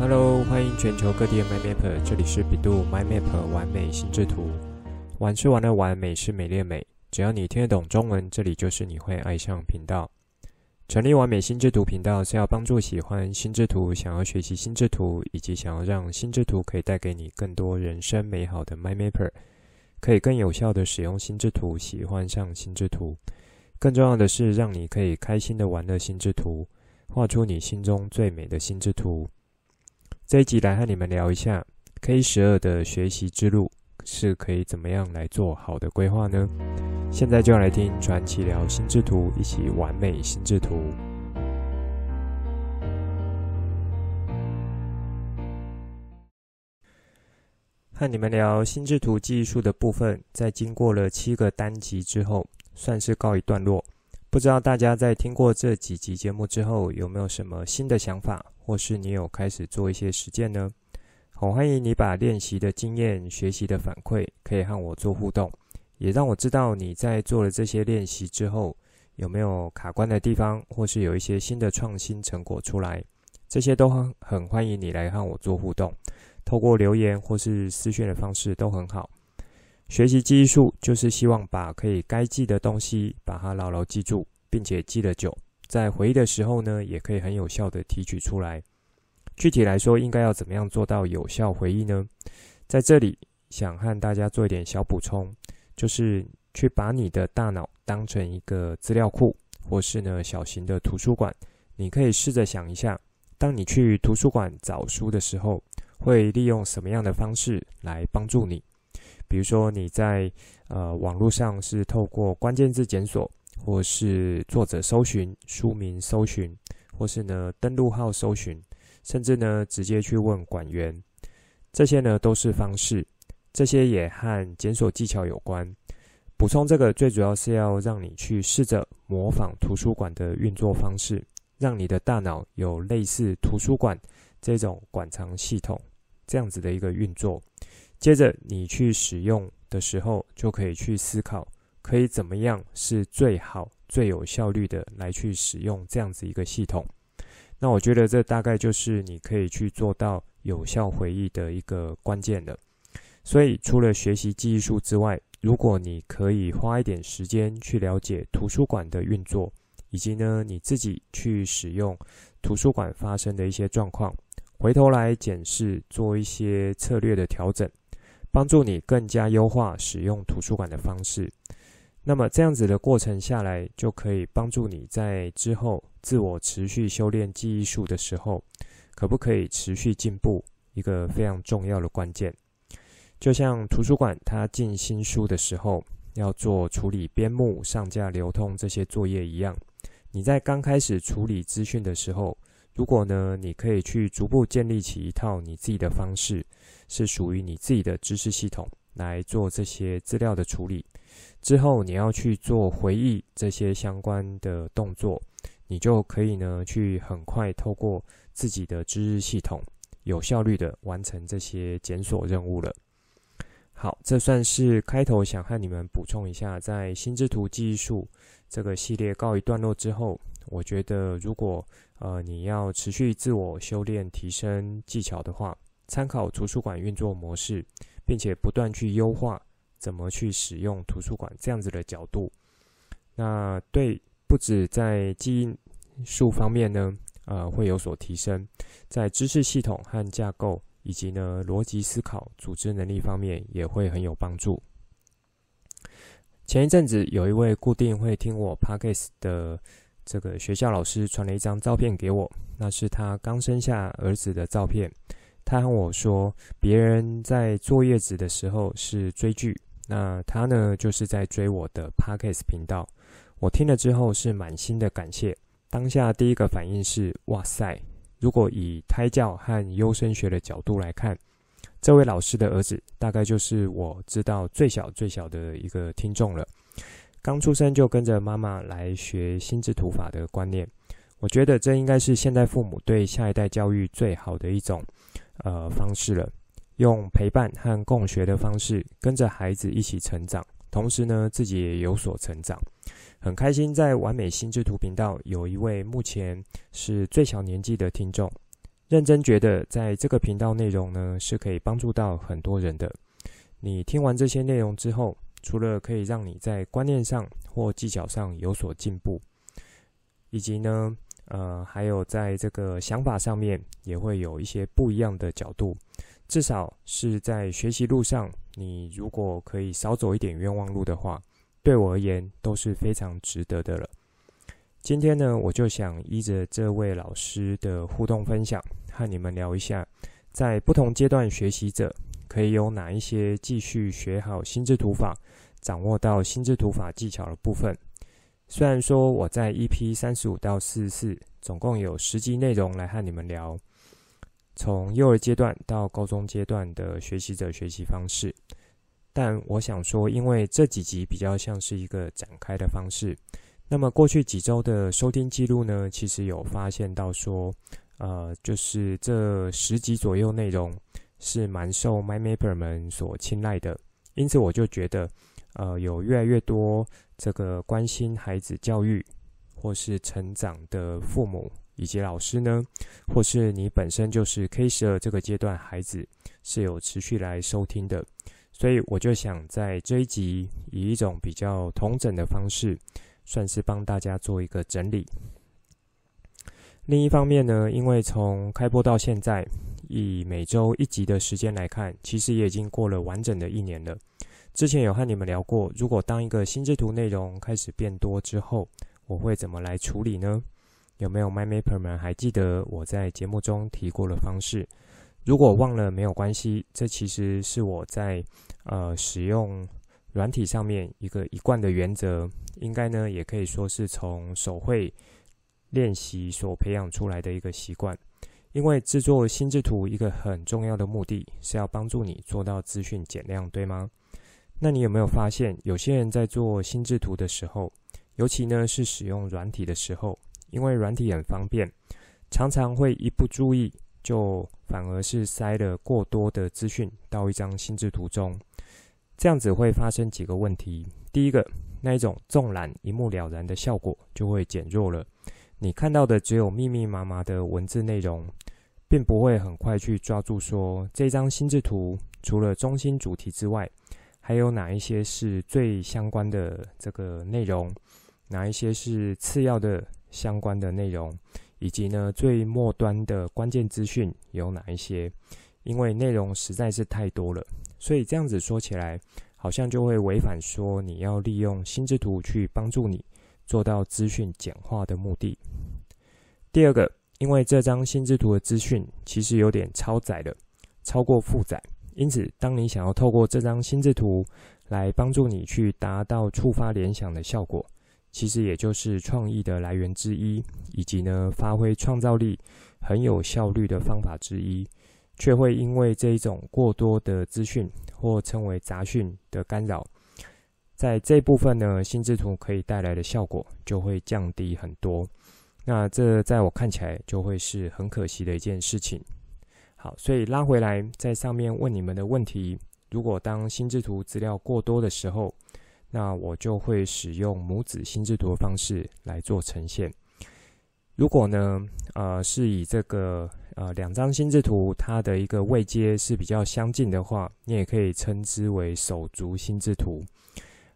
Hello，欢迎全球各地的 MyMapper，这里是比度 MyMapper 玩美心智图。玩是玩的玩，美是美丽的美。只要你听得懂中文，这里就是你会爱上频道。成立完美心智图频道是要帮助喜欢心智图、想要学习心智图，以及想要让心智图可以带给你更多人生美好的 MyMapper，可以更有效的使用心智图，喜欢上心智图。更重要的是，让你可以开心的玩乐心智图，画出你心中最美的心智图。这一集来和你们聊一下 K 十二的学习之路是可以怎么样来做好的规划呢？现在就要来听传奇聊心智图，一起完美心智图。和你们聊心智图记忆术的部分，在经过了七个单集之后，算是告一段落。不知道大家在听过这几集节目之后，有没有什么新的想法？或是你有开始做一些实践呢？好，欢迎你把练习的经验、学习的反馈，可以和我做互动，也让我知道你在做了这些练习之后，有没有卡关的地方，或是有一些新的创新成果出来，这些都很很欢迎你来和我做互动，透过留言或是私讯的方式都很好。学习记忆术就是希望把可以该记的东西，把它牢牢记住，并且记得久。在回忆的时候呢，也可以很有效的提取出来。具体来说，应该要怎么样做到有效回忆呢？在这里想和大家做一点小补充，就是去把你的大脑当成一个资料库，或是呢小型的图书馆。你可以试着想一下，当你去图书馆找书的时候，会利用什么样的方式来帮助你？比如说你在呃网络上是透过关键字检索。或是作者搜寻、书名搜寻，或是呢登录号搜寻，甚至呢直接去问馆员，这些呢都是方式。这些也和检索技巧有关。补充这个最主要是要让你去试着模仿图书馆的运作方式，让你的大脑有类似图书馆这种馆藏系统这样子的一个运作。接着你去使用的时候，就可以去思考。可以怎么样是最好、最有效率的来去使用这样子一个系统？那我觉得这大概就是你可以去做到有效回忆的一个关键了。所以，除了学习记忆术之外，如果你可以花一点时间去了解图书馆的运作，以及呢你自己去使用图书馆发生的一些状况，回头来检视，做一些策略的调整，帮助你更加优化使用图书馆的方式。那么这样子的过程下来，就可以帮助你在之后自我持续修炼记忆术的时候，可不可以持续进步？一个非常重要的关键。就像图书馆它进新书的时候，要做处理编目、上架、流通这些作业一样。你在刚开始处理资讯的时候，如果呢，你可以去逐步建立起一套你自己的方式，是属于你自己的知识系统来做这些资料的处理。之后你要去做回忆这些相关的动作，你就可以呢去很快透过自己的知识系统，有效率的完成这些检索任务了。好，这算是开头，想和你们补充一下，在心智图记忆术这个系列告一段落之后，我觉得如果呃你要持续自我修炼、提升技巧的话，参考图书馆运作模式，并且不断去优化。怎么去使用图书馆这样子的角度？那对，不止在记忆术方面呢，呃，会有所提升，在知识系统和架构，以及呢逻辑思考、组织能力方面也会很有帮助。前一阵子有一位固定会听我 Podcast 的这个学校老师传了一张照片给我，那是他刚生下儿子的照片。他和我说，别人在坐月子的时候是追剧。那他呢，就是在追我的 Podcast 频道。我听了之后是满心的感谢。当下第一个反应是：哇塞！如果以胎教和优生学的角度来看，这位老师的儿子大概就是我知道最小最小的一个听众了。刚出生就跟着妈妈来学心智图法的观念，我觉得这应该是现代父母对下一代教育最好的一种呃方式了。用陪伴和共学的方式，跟着孩子一起成长，同时呢，自己也有所成长。很开心，在完美心智图频道有一位目前是最小年纪的听众，认真觉得在这个频道内容呢，是可以帮助到很多人的。你听完这些内容之后，除了可以让你在观念上或技巧上有所进步，以及呢，呃，还有在这个想法上面也会有一些不一样的角度。至少是在学习路上，你如果可以少走一点冤枉路的话，对我而言都是非常值得的了。今天呢，我就想依着这位老师的互动分享，和你们聊一下，在不同阶段学习者可以有哪一些继续学好心智图法、掌握到心智图法技巧的部分。虽然说我在 EP 三十五到四十四总共有十集内容来和你们聊，从幼儿阶段到高中阶段的学习者学习方式，但我想说，因为这几集比较像是一个展开的方式。那么过去几周的收听记录呢，其实有发现到说，呃，就是这十集左右内容是蛮受 MyMapper 们所青睐的，因此我就觉得，呃，有越来越多这个关心孩子教育或是成长的父母以及老师呢，或是你本身就是 K 十二这个阶段孩子是有持续来收听的，所以我就想在这一集以一种比较统整的方式。算是帮大家做一个整理。另一方面呢，因为从开播到现在，以每周一集的时间来看，其实也已经过了完整的一年了。之前有和你们聊过，如果当一个心智图内容开始变多之后，我会怎么来处理呢？有没有 MyMapper 们还记得我在节目中提过的方式？如果忘了没有关系，这其实是我在呃使用。软体上面一个一贯的原则，应该呢也可以说是从手绘练习所培养出来的一个习惯。因为制作心智图一个很重要的目的是要帮助你做到资讯减量，对吗？那你有没有发现，有些人在做心智图的时候，尤其呢是使用软体的时候，因为软体很方便，常常会一不注意，就反而是塞了过多的资讯到一张心智图中。这样子会发生几个问题。第一个，那一种纵览一目了然的效果就会减弱了。你看到的只有密密麻麻的文字内容，并不会很快去抓住说这张心智图除了中心主题之外，还有哪一些是最相关的这个内容，哪一些是次要的相关的内容，以及呢最末端的关键资讯有哪一些？因为内容实在是太多了。所以这样子说起来，好像就会违反说你要利用心智图去帮助你做到资讯简化的目的。第二个，因为这张心智图的资讯其实有点超载了，超过负载，因此当你想要透过这张心智图来帮助你去达到触发联想的效果，其实也就是创意的来源之一，以及呢发挥创造力很有效率的方法之一。却会因为这一种过多的资讯或称为杂讯的干扰，在这部分呢，心智图可以带来的效果就会降低很多。那这在我看起来就会是很可惜的一件事情。好，所以拉回来在上面问你们的问题：如果当心智图资料过多的时候，那我就会使用母子心智图的方式来做呈现。如果呢，呃，是以这个。呃，两张心智图，它的一个位阶是比较相近的话，你也可以称之为手足心智图。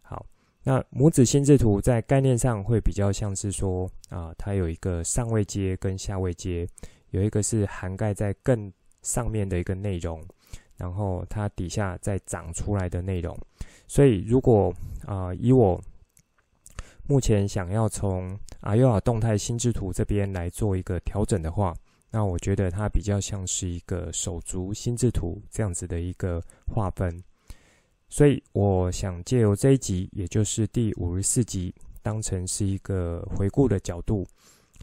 好，那母子心智图在概念上会比较像是说，啊、它有一个上位阶跟下位阶，有一个是涵盖在更上面的一个内容，然后它底下再长出来的内容。所以，如果啊、以我目前想要从阿尤尔动态心智图这边来做一个调整的话，那我觉得它比较像是一个手足心智图这样子的一个划分，所以我想借由这一集，也就是第五十四集，当成是一个回顾的角度，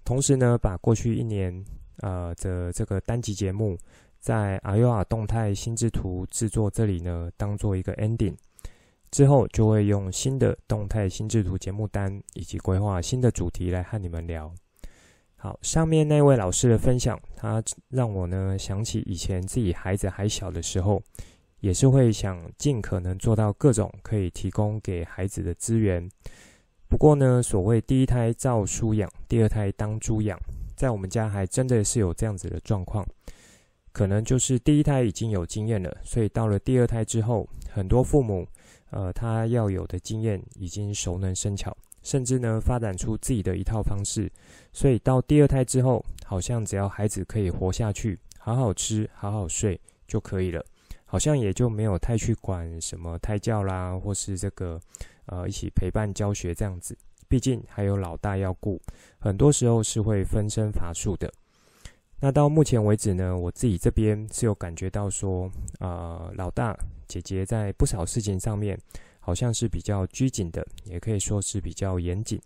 同时呢，把过去一年呃的这个单集节目，在 AYOA 动态心智图制作这里呢，当做一个 ending，之后就会用新的动态心智图节目单以及规划新的主题来和你们聊。好，上面那位老师的分享，他让我呢想起以前自己孩子还小的时候，也是会想尽可能做到各种可以提供给孩子的资源。不过呢，所谓第一胎照书养，第二胎当猪养，在我们家还真的是有这样子的状况，可能就是第一胎已经有经验了，所以到了第二胎之后，很多父母，呃，他要有的经验已经熟能生巧，甚至呢发展出自己的一套方式，所以到第二胎之后，好像只要孩子可以活下去，好好吃，好好睡就可以了，好像也就没有太去管什么胎教啦，或是这个呃一起陪伴教学这样子。毕竟还有老大要顾，很多时候是会分身乏术的。那到目前为止呢，我自己这边是有感觉到说，呃，老大姐姐在不少事情上面好像是比较拘谨的，也可以说是比较严谨。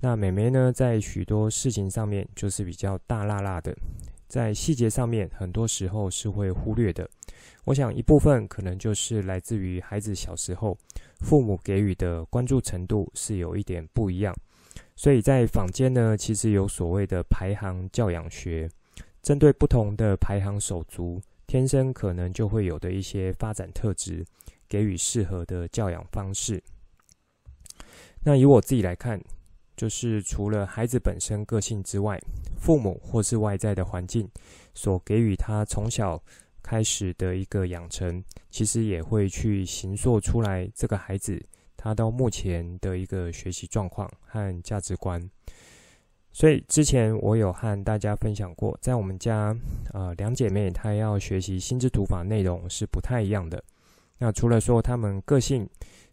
那妹妹呢，在许多事情上面就是比较大辣辣的，在细节上面很多时候是会忽略的。我想一部分可能就是来自于孩子小时候。父母给予的关注程度是有一点不一样，所以在坊间呢，其实有所谓的排行教养学，针对不同的排行手足，天生可能就会有的一些发展特质，给予适合的教养方式。那以我自己来看，就是除了孩子本身个性之外，父母或是外在的环境所给予他从小。开始的一个养成，其实也会去形塑出来这个孩子他到目前的一个学习状况和价值观。所以之前我有和大家分享过，在我们家，呃，两姐妹她要学习心智图法内容是不太一样的。那除了说她们个性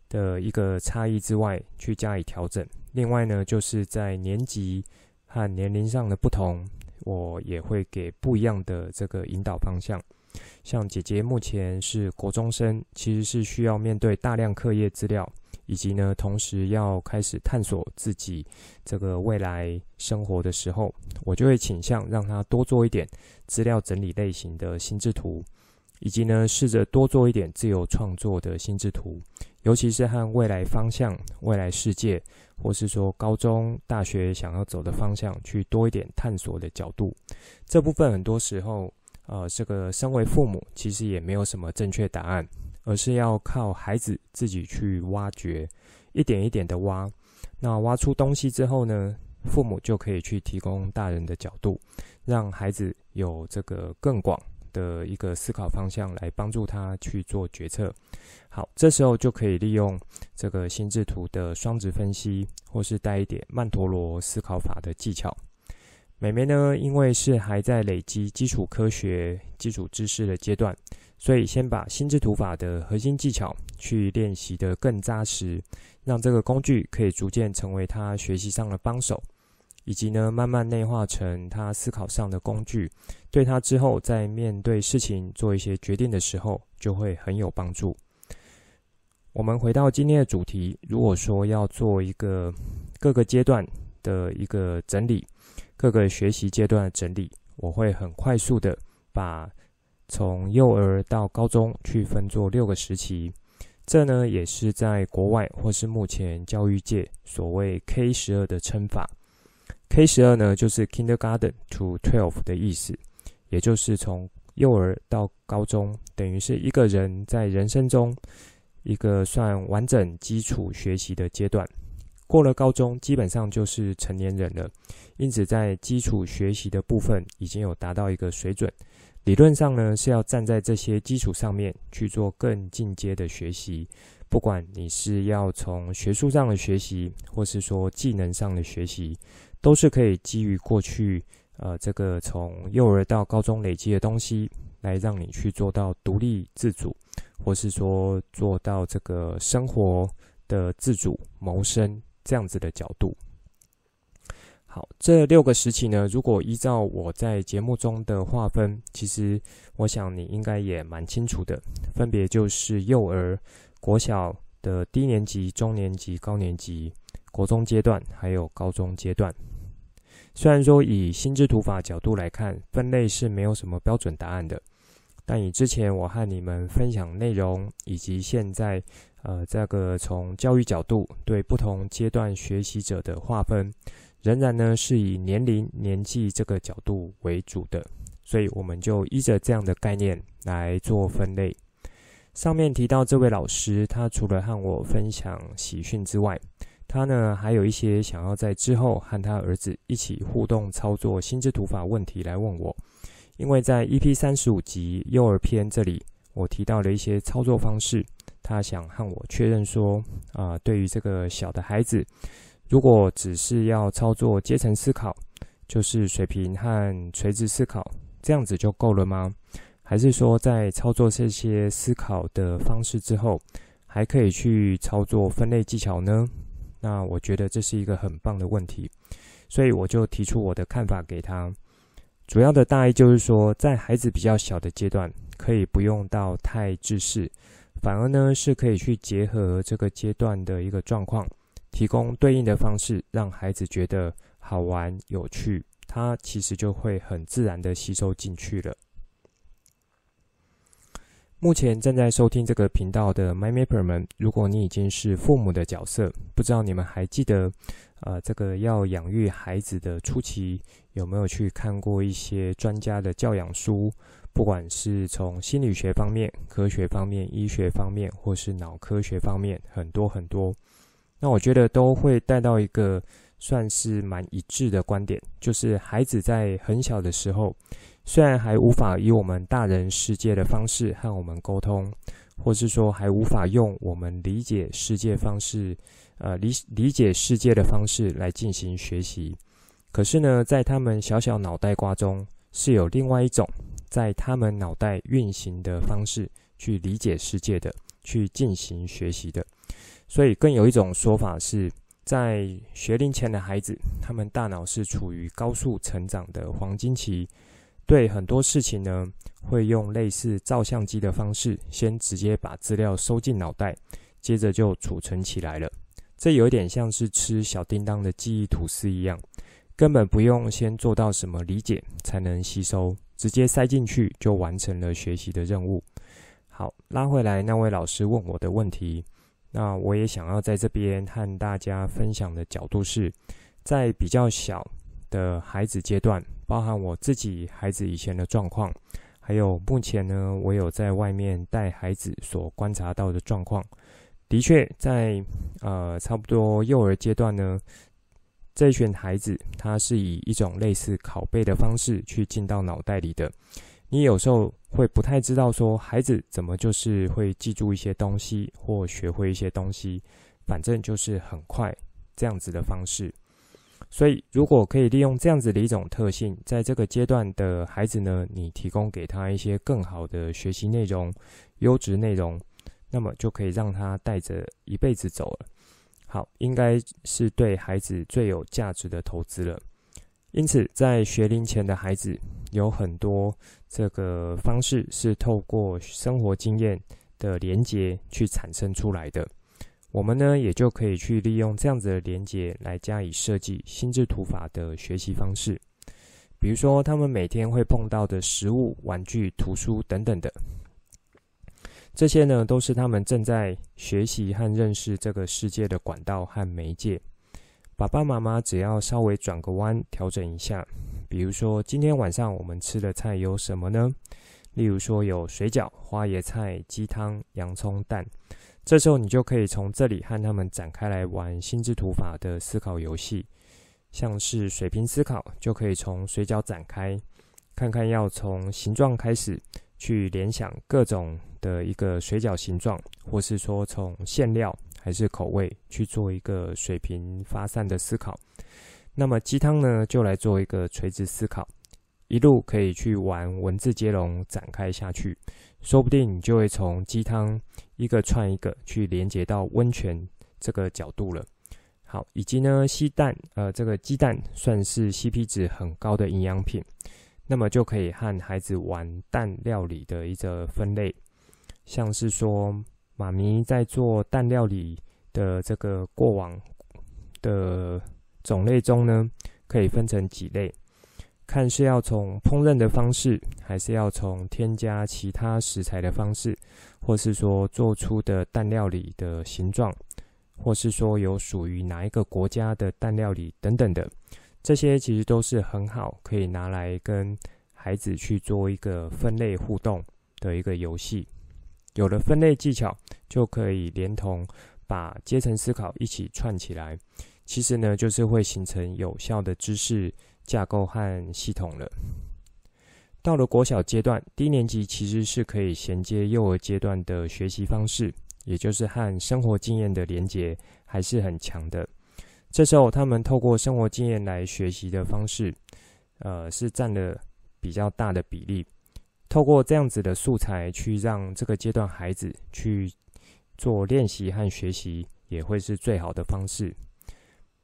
的一个差异之外，去加以调整。另外呢，就是在年级和年龄上的不同，我也会给不一样的这个引导方向。像姐姐目前是国中生，其实是需要面对大量课业资料，以及呢，同时要开始探索自己这个未来生活的时候，我就会倾向让他多做一点资料整理类型的心智图，以及呢，试着多做一点自由创作的心智图，尤其是和未来方向、未来世界，或是说高中、大学想要走的方向，去多一点探索的角度。这部分很多时候。呃，这个身为父母，其实也没有什么正确答案，而是要靠孩子自己去挖掘，一点一点的挖。那挖出东西之后呢，父母就可以去提供大人的角度，让孩子有这个更广的一个思考方向，来帮助他去做决策。好，这时候就可以利用这个心智图的双值分析，或是带一点曼陀罗思考法的技巧。妹妹呢，因为是还在累积基础科学、基础知识的阶段，所以先把心智图法的核心技巧去练习得更扎实，让这个工具可以逐渐成为她学习上的帮手，以及呢，慢慢内化成她思考上的工具，对她之后在面对事情做一些决定的时候，就会很有帮助。我们回到今天的主题，如果说要做一个各个阶段的一个整理。各个学习阶段的整理，我会很快速的把从幼儿到高中去分作六个时期。这呢也是在国外或是目前教育界所谓 K 十二的称法。K 十二呢就是 Kindergarten to Twelve 的意思，也就是从幼儿到高中，等于是一个人在人生中一个算完整基础学习的阶段。过了高中，基本上就是成年人了。因此，在基础学习的部分已经有达到一个水准。理论上呢，是要站在这些基础上面去做更进阶的学习。不管你是要从学术上的学习，或是说技能上的学习，都是可以基于过去呃这个从幼儿到高中累积的东西，来让你去做到独立自主，或是说做到这个生活的自主谋生这样子的角度。好，这六个时期呢，如果依照我在节目中的划分，其实我想你应该也蛮清楚的，分别就是幼儿、国小的低年级、中年级、高年级、国中阶段，还有高中阶段。虽然说以心智图法角度来看，分类是没有什么标准答案的，但以之前我和你们分享内容，以及现在呃这个从教育角度对不同阶段学习者的划分。仍然呢是以年龄、年纪这个角度为主的，所以我们就依着这样的概念来做分类。上面提到这位老师，他除了和我分享喜讯之外，他呢还有一些想要在之后和他儿子一起互动操作心智图法问题来问我，因为在 EP 三十五集幼儿篇这里，我提到了一些操作方式，他想和我确认说，啊、对于这个小的孩子，如果只是要操作阶层思考，就是水平和垂直思考，这样子就够了吗？还是说在操作这些思考的方式之后，还可以去操作分类技巧呢？那我觉得这是一个很棒的问题，所以我就提出我的看法给他。主要的大意就是说，在孩子比较小的阶段，可以不用到太制式，反而呢是可以去结合这个阶段的一个状况，提供对应的方式，让孩子觉得好玩有趣，他其实就会很自然的吸收进去了。目前正在收听这个频道的 MyMapper 们，如果你已经是父母的角色，不知道你们还记得，呃，这个要养育孩子的初期，有没有去看过一些专家的教养书？不管是从心理学方面、科学方面、医学方面，或是脑科学方面，很多很多。那我觉得都会带到一个算是蛮一致的观点，就是孩子在很小的时候。虽然还无法以我们大人世界的方式和我们沟通，或是说还无法用我们理解世界方式，呃，理理解世界的方式来进行学习。可是呢，在他们小小脑袋瓜中，是有另外一种在他们脑袋运行的方式去理解世界的，去进行学习的。所以，更有一种说法是，在学龄前的孩子，他们大脑是处于高速成长的黄金期。对很多事情呢，会用类似照相机的方式，先直接把资料收进脑袋，接着就储存起来了。这有点像是吃小叮当的记忆吐司一样，根本不用先做到什么理解才能吸收，直接塞进去就完成了学习的任务。好，拉回来那位老师问我的问题，那我也想要在这边和大家分享的角度是，在比较小的孩子阶段。包含我自己孩子以前的状况，还有目前呢，我有在外面带孩子所观察到的状况，的确在呃差不多幼儿阶段呢，这群孩子他是以一种类似拷贝的方式去进到脑袋里的。你有时候会不太知道说孩子怎么就是会记住一些东西或学会一些东西，反正就是很快这样子的方式。所以，如果可以利用这样子的一种特性，在这个阶段的孩子呢，你提供给他一些更好的学习内容、优质内容，那么就可以让他带着一辈子走了。好，应该是对孩子最有价值的投资了。因此，在学龄前的孩子，有很多这个方式是透过生活经验的连结去产生出来的。我们呢，也就可以去利用这样子的连接来加以设计心智图法的学习方式。比如说，他们每天会碰到的食物、玩具、图书等等的，这些呢，都是他们正在学习和认识这个世界的管道和媒介。爸爸妈妈只要稍微转个弯，调整一下，比如说今天晚上我们吃的菜有什么呢？例如说有水饺、花椰菜、鸡汤、洋葱、蛋。这时候，你就可以从这里和他们展开来玩心智图法的思考游戏，像是水平思考，就可以从水饺展开，看看要从形状开始去联想各种的一个水饺形状，或是说从馅料还是口味去做一个水平发散的思考。那么鸡汤呢，就来做一个垂直思考，一路可以去玩文字接龙展开下去。说不定你就会从鸡汤一个串一个去连接到温泉这个角度了。好，以及呢，鸡蛋，呃，这个鸡蛋算是 CP 值很高的营养品，那么就可以和孩子玩蛋料理的一个分类，像是说妈咪在做蛋料理的这个过往的种类中呢，可以分成几类。看是要从烹饪的方式，还是要从添加其他食材的方式，或是说做出的蛋料理的形状，或是说有属于哪一个国家的蛋料理等等的，这些其实都是很好可以拿来跟孩子去做一个分类互动的一个游戏。有了分类技巧，就可以连同把阶层思考一起串起来，其实呢，就是会形成有效的知识架构和系统了。到了国小阶段，低年级其实是可以衔接幼儿阶段的学习方式，也就是和生活经验的连结还是很强的。这时候，他们透过生活经验来学习的方式，呃，是占了比较大的比例。透过这样子的素材，去让这个阶段孩子去做练习和学习，也会是最好的方式。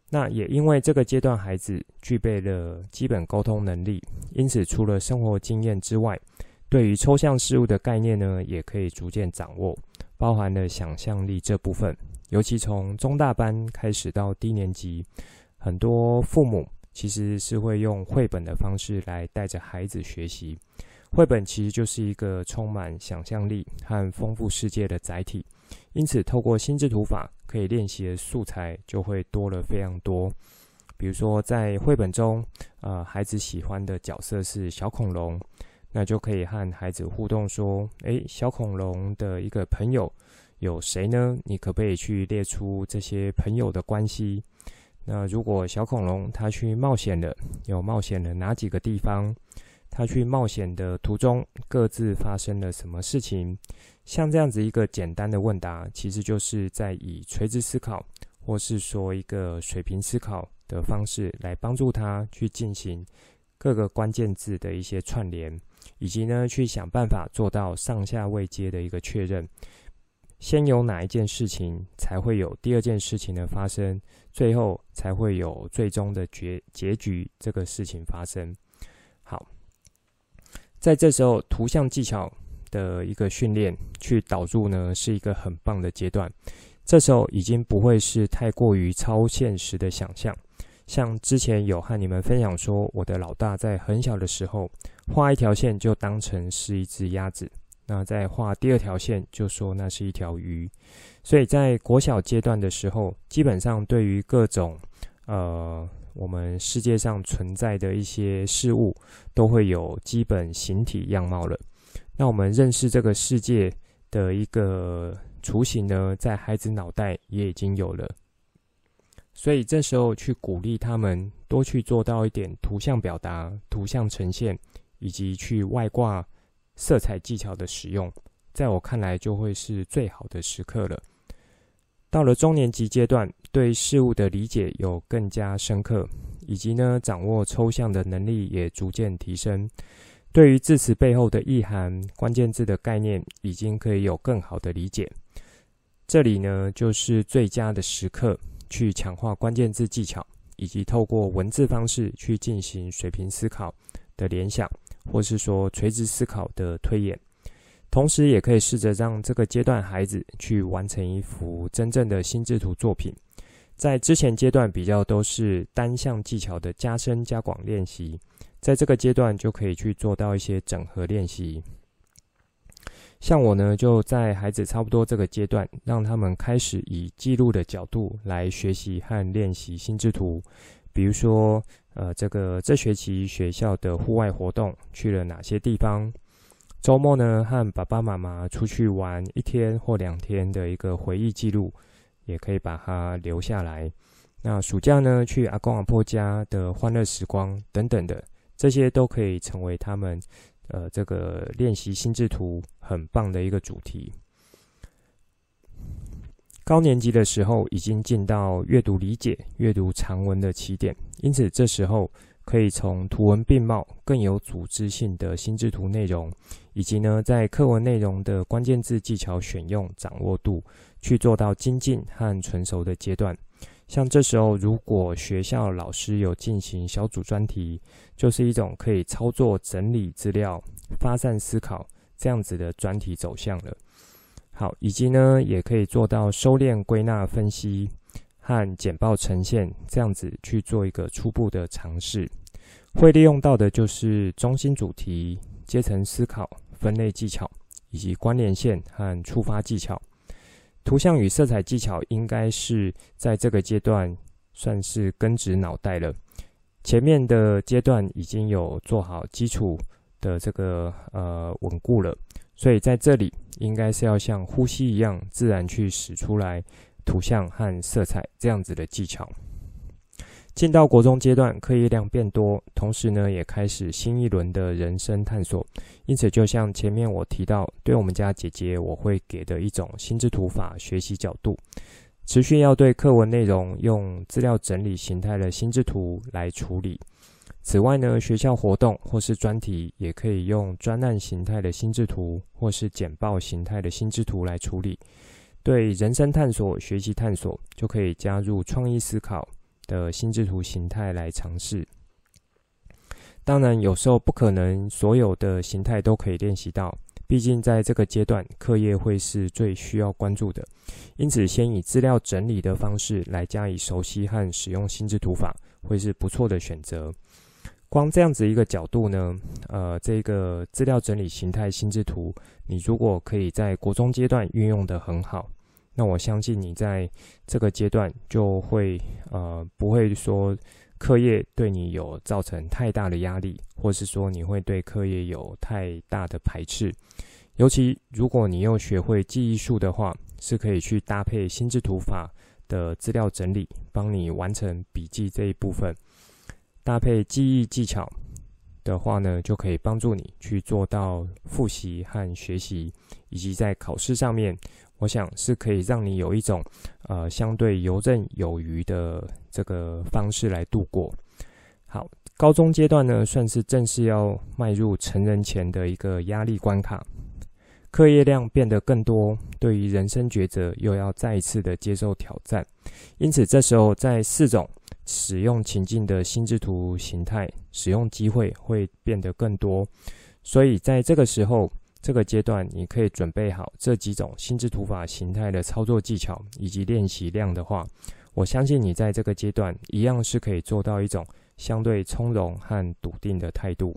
那也因为这个阶段孩子具备了基本沟通能力，因此除了生活经验之外，对于抽象事物的概念呢，也可以逐渐掌握，包含了想象力这部分。尤其从中大班开始到低年级，很多父母其实是会用绘本的方式来带着孩子学习。绘本其实就是一个充满想象力和丰富世界的载体。因此，透过心智图法可以练习的素材就会多了非常多。比如说，在绘本中，呃，孩子喜欢的角色是小恐龙，那就可以和孩子互动说：“诶，小恐龙的一个朋友有谁呢？你可不可以去列出这些朋友的关系？那如果小恐龙他去冒险了，有冒险了哪几个地方？他去冒险的途中各自发生了什么事情？”像这样子一个简单的问答，其实就是在以垂直思考，或是说一个水平思考的方式来帮助他去进行各个关键字的一些串联，以及呢去想办法做到上下位阶的一个确认。先有哪一件事情，才会有第二件事情的发生，最后才会有最终的结结局这个事情发生。在这时候图像技巧。的一个训练去导入呢，是一个很棒的阶段。这时候已经不会是太过于超现实的想象。像之前有和你们分享说，我的老大在很小的时候画一条线就当成是一只鸭子，那再画第二条线就说那是一条鱼。所以在国小阶段的时候，基本上对于各种呃我们世界上存在的一些事物，都会有基本形体样貌了。那我们认识这个世界的一个雏形呢，在孩子脑袋也已经有了，所以这时候去鼓励他们多去做到一点图像表达、图像呈现，以及去外挂色彩技巧的使用，在我看来就会是最好的时刻了。到了中年级阶段，对事物的理解有更加深刻，以及呢，掌握抽象的能力也逐渐提升。对于字词背后的意涵、关键字的概念，已经可以有更好的理解。这里呢，就是最佳的时刻，去强化关键字技巧，以及透过文字方式去进行水平思考的联想，或是说垂直思考的推演。同时，也可以试着让这个阶段孩子去完成一幅真正的心智图作品。在之前阶段，比较都是单项技巧的加深加广练习。在这个阶段就可以去做到一些整合练习。像我呢，就在孩子差不多这个阶段，让他们开始以记录的角度来学习和练习心智图。比如说，呃，这个这学期学校的户外活动去了哪些地方？周末呢，和爸爸妈妈出去玩一天或两天的一个回忆记录，也可以把它留下来。那暑假呢，去阿公阿婆家的欢乐时光等等的。这些都可以成为他们，呃，这个练习心智图很棒的一个主题。高年级的时候已经进到阅读理解、阅读长文的起点，因此这时候可以从图文并茂、更有组织性的心智图内容，以及呢，在课文内容的关键字技巧选用掌握度，去做到精进和纯熟的阶段。像这时候，如果学校老师有进行小组专题，就是一种可以操作整理资料、发散思考这样子的专题走向了。好，以及呢，也可以做到收敛、归纳、分析和简报呈现这样子去做一个初步的尝试。会利用到的就是中心主题、阶层思考、分类技巧以及关联线和触发技巧。图像与色彩技巧应该是在这个阶段算是根植脑袋了。前面的阶段已经有做好基础的这个呃稳固了，所以在这里应该是要像呼吸一样自然去使出来，图像和色彩这样子的技巧。进到国中阶段，课业量变多，同时呢，也开始新一轮的人生探索。因此，就像前面我提到，对我们家姐姐，我会给的一种心智图法学习角度，持续要对课文内容用资料整理形态的心智图来处理。此外呢，学校活动或是专题，也可以用专案形态的心智图，或是简报形态的心智图来处理。对人生探索、学习探索，就可以加入创意思考。的心智图形态来尝试，当然有时候不可能所有的形态都可以练习到，毕竟在这个阶段课业会是最需要关注的，因此先以资料整理的方式来加以熟悉和使用心智图法，会是不错的选择。光这样子一个角度呢，呃，这个资料整理形态心智图，你如果可以在国中阶段运用得很好。那我相信你在这个阶段就会呃不会说课业对你有造成太大的压力，或是说你会对课业有太大的排斥。尤其如果你又学会记忆术的话，是可以去搭配心智图法的资料整理，帮你完成笔记这一部分。搭配记忆技巧的话呢，就可以帮助你去做到复习和学习，以及在考试上面。我想是可以让你有一种，呃，相对游刃有余的这个方式来度过。好，高中阶段呢，算是正式要迈入成人前的一个压力关卡，课业量变得更多，对于人生抉择又要再一次的接受挑战。因此，这时候在四种使用情境的心智图形态使用机会会变得更多，所以在这个时候。这个阶段，你可以准备好这几种心智图法形态的操作技巧以及练习量的话，我相信你在这个阶段一样是可以做到一种相对从容和笃定的态度。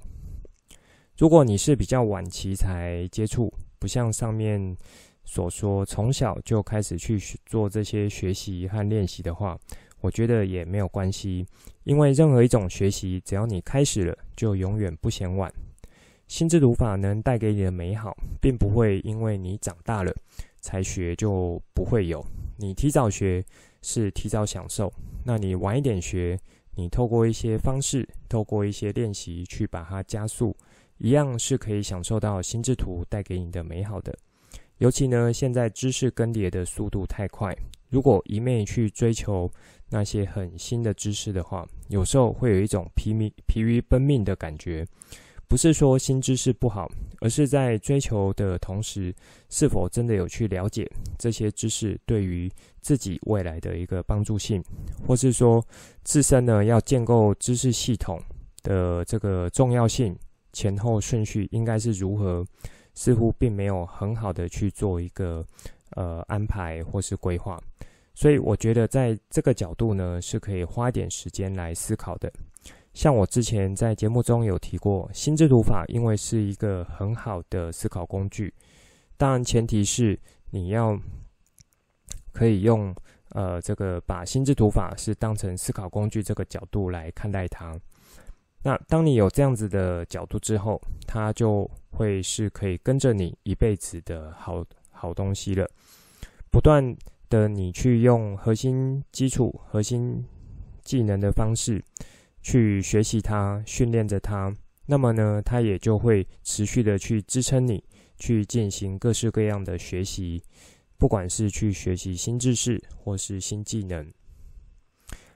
如果你是比较晚期才接触，不像上面所说从小就开始去做这些学习和练习的话，我觉得也没有关系，因为任何一种学习，只要你开始了，就永远不嫌晚。心智图法能带给你的美好，并不会因为你长大了才学就不会有。你提早学是提早享受，那你晚一点学，你透过一些方式，透过一些练习去把它加速，一样是可以享受到心智图带给你的美好的。尤其呢，现在知识更迭的速度太快，如果一昧去追求那些很新的知识的话，有时候会有一种疲迷、疲于奔命的感觉。不是说新知识不好，而是在追求的同时，是否真的有去了解这些知识对于自己未来的一个帮助性，或是说自身呢要建构知识系统的这个重要性，前后顺序应该是如何？似乎并没有很好的去做一个呃安排或是规划，所以我觉得在这个角度呢，是可以花点时间来思考的。像我之前在节目中有提过，心智图法因为是一个很好的思考工具，当然前提是你要可以用呃这个把心智图法是当成思考工具这个角度来看待它。那当你有这样子的角度之后，它就会是可以跟着你一辈子的好好东西了。不断的你去用核心基础、核心技能的方式。去学习它，训练着它，那么呢，它也就会持续的去支撑你去进行各式各样的学习，不管是去学习新知识或是新技能。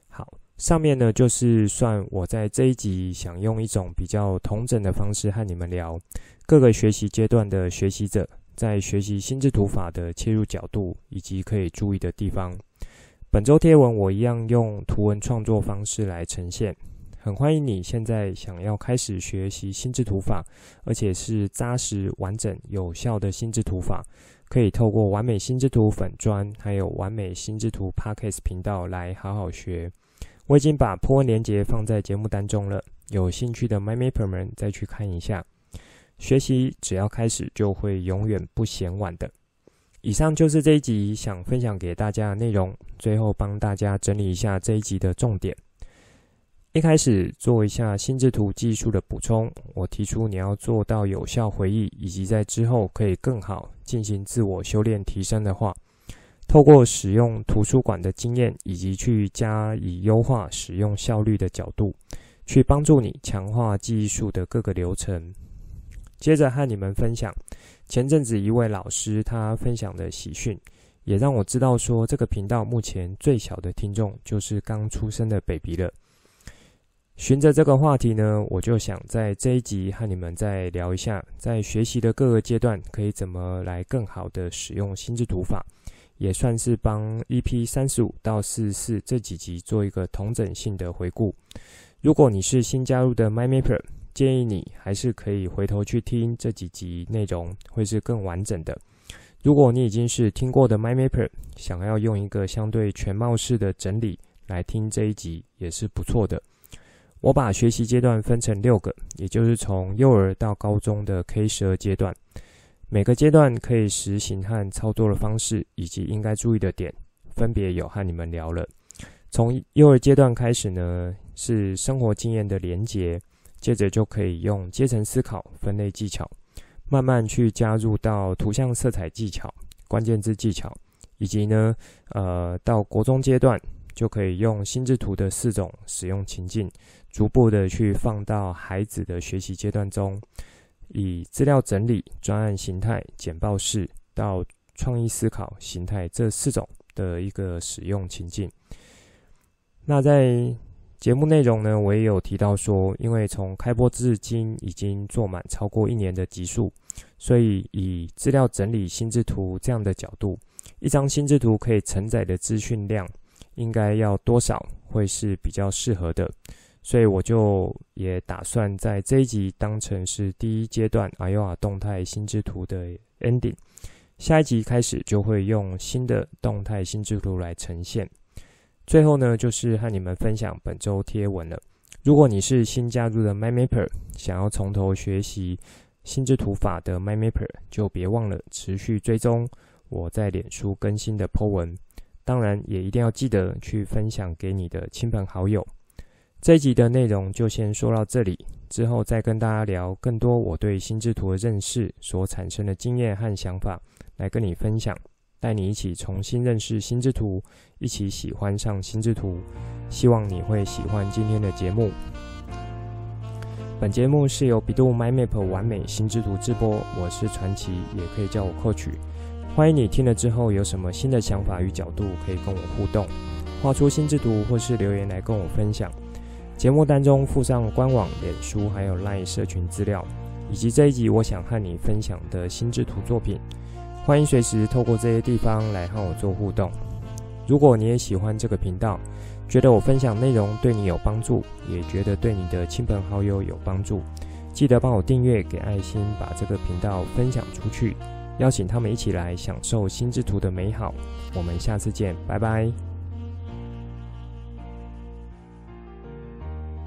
好，上面呢就是算我在这一集想用一种比较同整的方式和你们聊各个学习阶段的学习者在学习心智图法的切入角度以及可以注意的地方。本周贴文我一样用图文创作方式来呈现。很欢迎你现在想要开始学习心智图法，而且是扎实、完整、有效的心智图法，可以透过完美心智图粉砖，还有完美心智图 Podcast 频道来好好学。我已经把 po 文链接放在节目当中了，有兴趣的 MyMapper 们再去看一下。学习只要开始，就会永远不嫌晚的。以上就是这一集想分享给大家的内容，最后帮大家整理一下这一集的重点。一开始做一下心智图技术的补充，我提出你要做到有效回忆，以及在之后可以更好进行自我修炼提升的话，透过使用图书馆的经验，以及去加以优化使用效率的角度，去帮助你强化记忆术的各个流程。接着和你们分享，前阵子一位老师他分享的喜讯，也让我知道说，这个频道目前最小的听众就是刚出生的 baby 了。循着这个话题呢，我就想在这一集和你们再聊一下，在学习的各个阶段可以怎么来更好的使用心智图法，也算是帮 EP 三十五到四十四这几集做一个同整性的回顾。如果你是新加入的 MyMapper，建议你还是可以回头去听这几集内容，会是更完整的。如果你已经是听过的 MyMapper，想要用一个相对全貌式的整理来听这一集，也是不错的。我把学习阶段分成六个，也就是从幼儿到高中的 K 十二阶段，每个阶段可以实行和操作的方式，以及应该注意的点，分别有和你们聊了。从幼儿阶段开始呢，是生活经验的连结，接着就可以用阶层思考、分类技巧，慢慢去加入到图像色彩技巧、关键字技巧，以及呢，呃，到国中阶段就可以用心智图的四种使用情境。逐步的去放到孩子的学习阶段中，以资料整理、专案形态、简报式到创意思考形态这四种的一个使用情境。那在节目内容呢，我也有提到说，因为从开播至今已经做满超过一年的集数，所以以资料整理心智图这样的角度，一张心智图可以承载的资讯量应该要多少会是比较适合的。所以我就也打算在这一集当成是第一阶段 AYOA 动态心智图的 ending，下一集开始就会用新的动态心智图来呈现。最后呢，就是和你们分享本周贴文了。如果你是新加入的 MyMapper，想要从头学习心智图法的 MyMapper，就别忘了持续追踪我在脸书更新的 po 文。当然，也一定要记得去分享给你的亲朋好友。这一集的内容就先说到这里，之后再跟大家聊更多我对心智图的认识所产生的经验和想法，来跟你分享，带你一起重新认识心智图，一起喜欢上心智图。希望你会喜欢今天的节目。本节目是由百度 MyMap 完美心智图制播，我是传奇，也可以叫我 Coach。欢迎你听了之后有什么新的想法与角度，可以跟我互动，画出心智图或是留言来跟我分享。节目当中附上官网、脸书还有 LINE 社群资料，以及这一集我想和你分享的心智图作品。欢迎随时透过这些地方来和我做互动。如果你也喜欢这个频道，觉得我分享内容对你有帮助，也觉得对你的亲朋好友有帮助，记得帮我订阅、给爱心，把这个频道分享出去，邀请他们一起来享受心之图的美好。我们下次见，拜拜。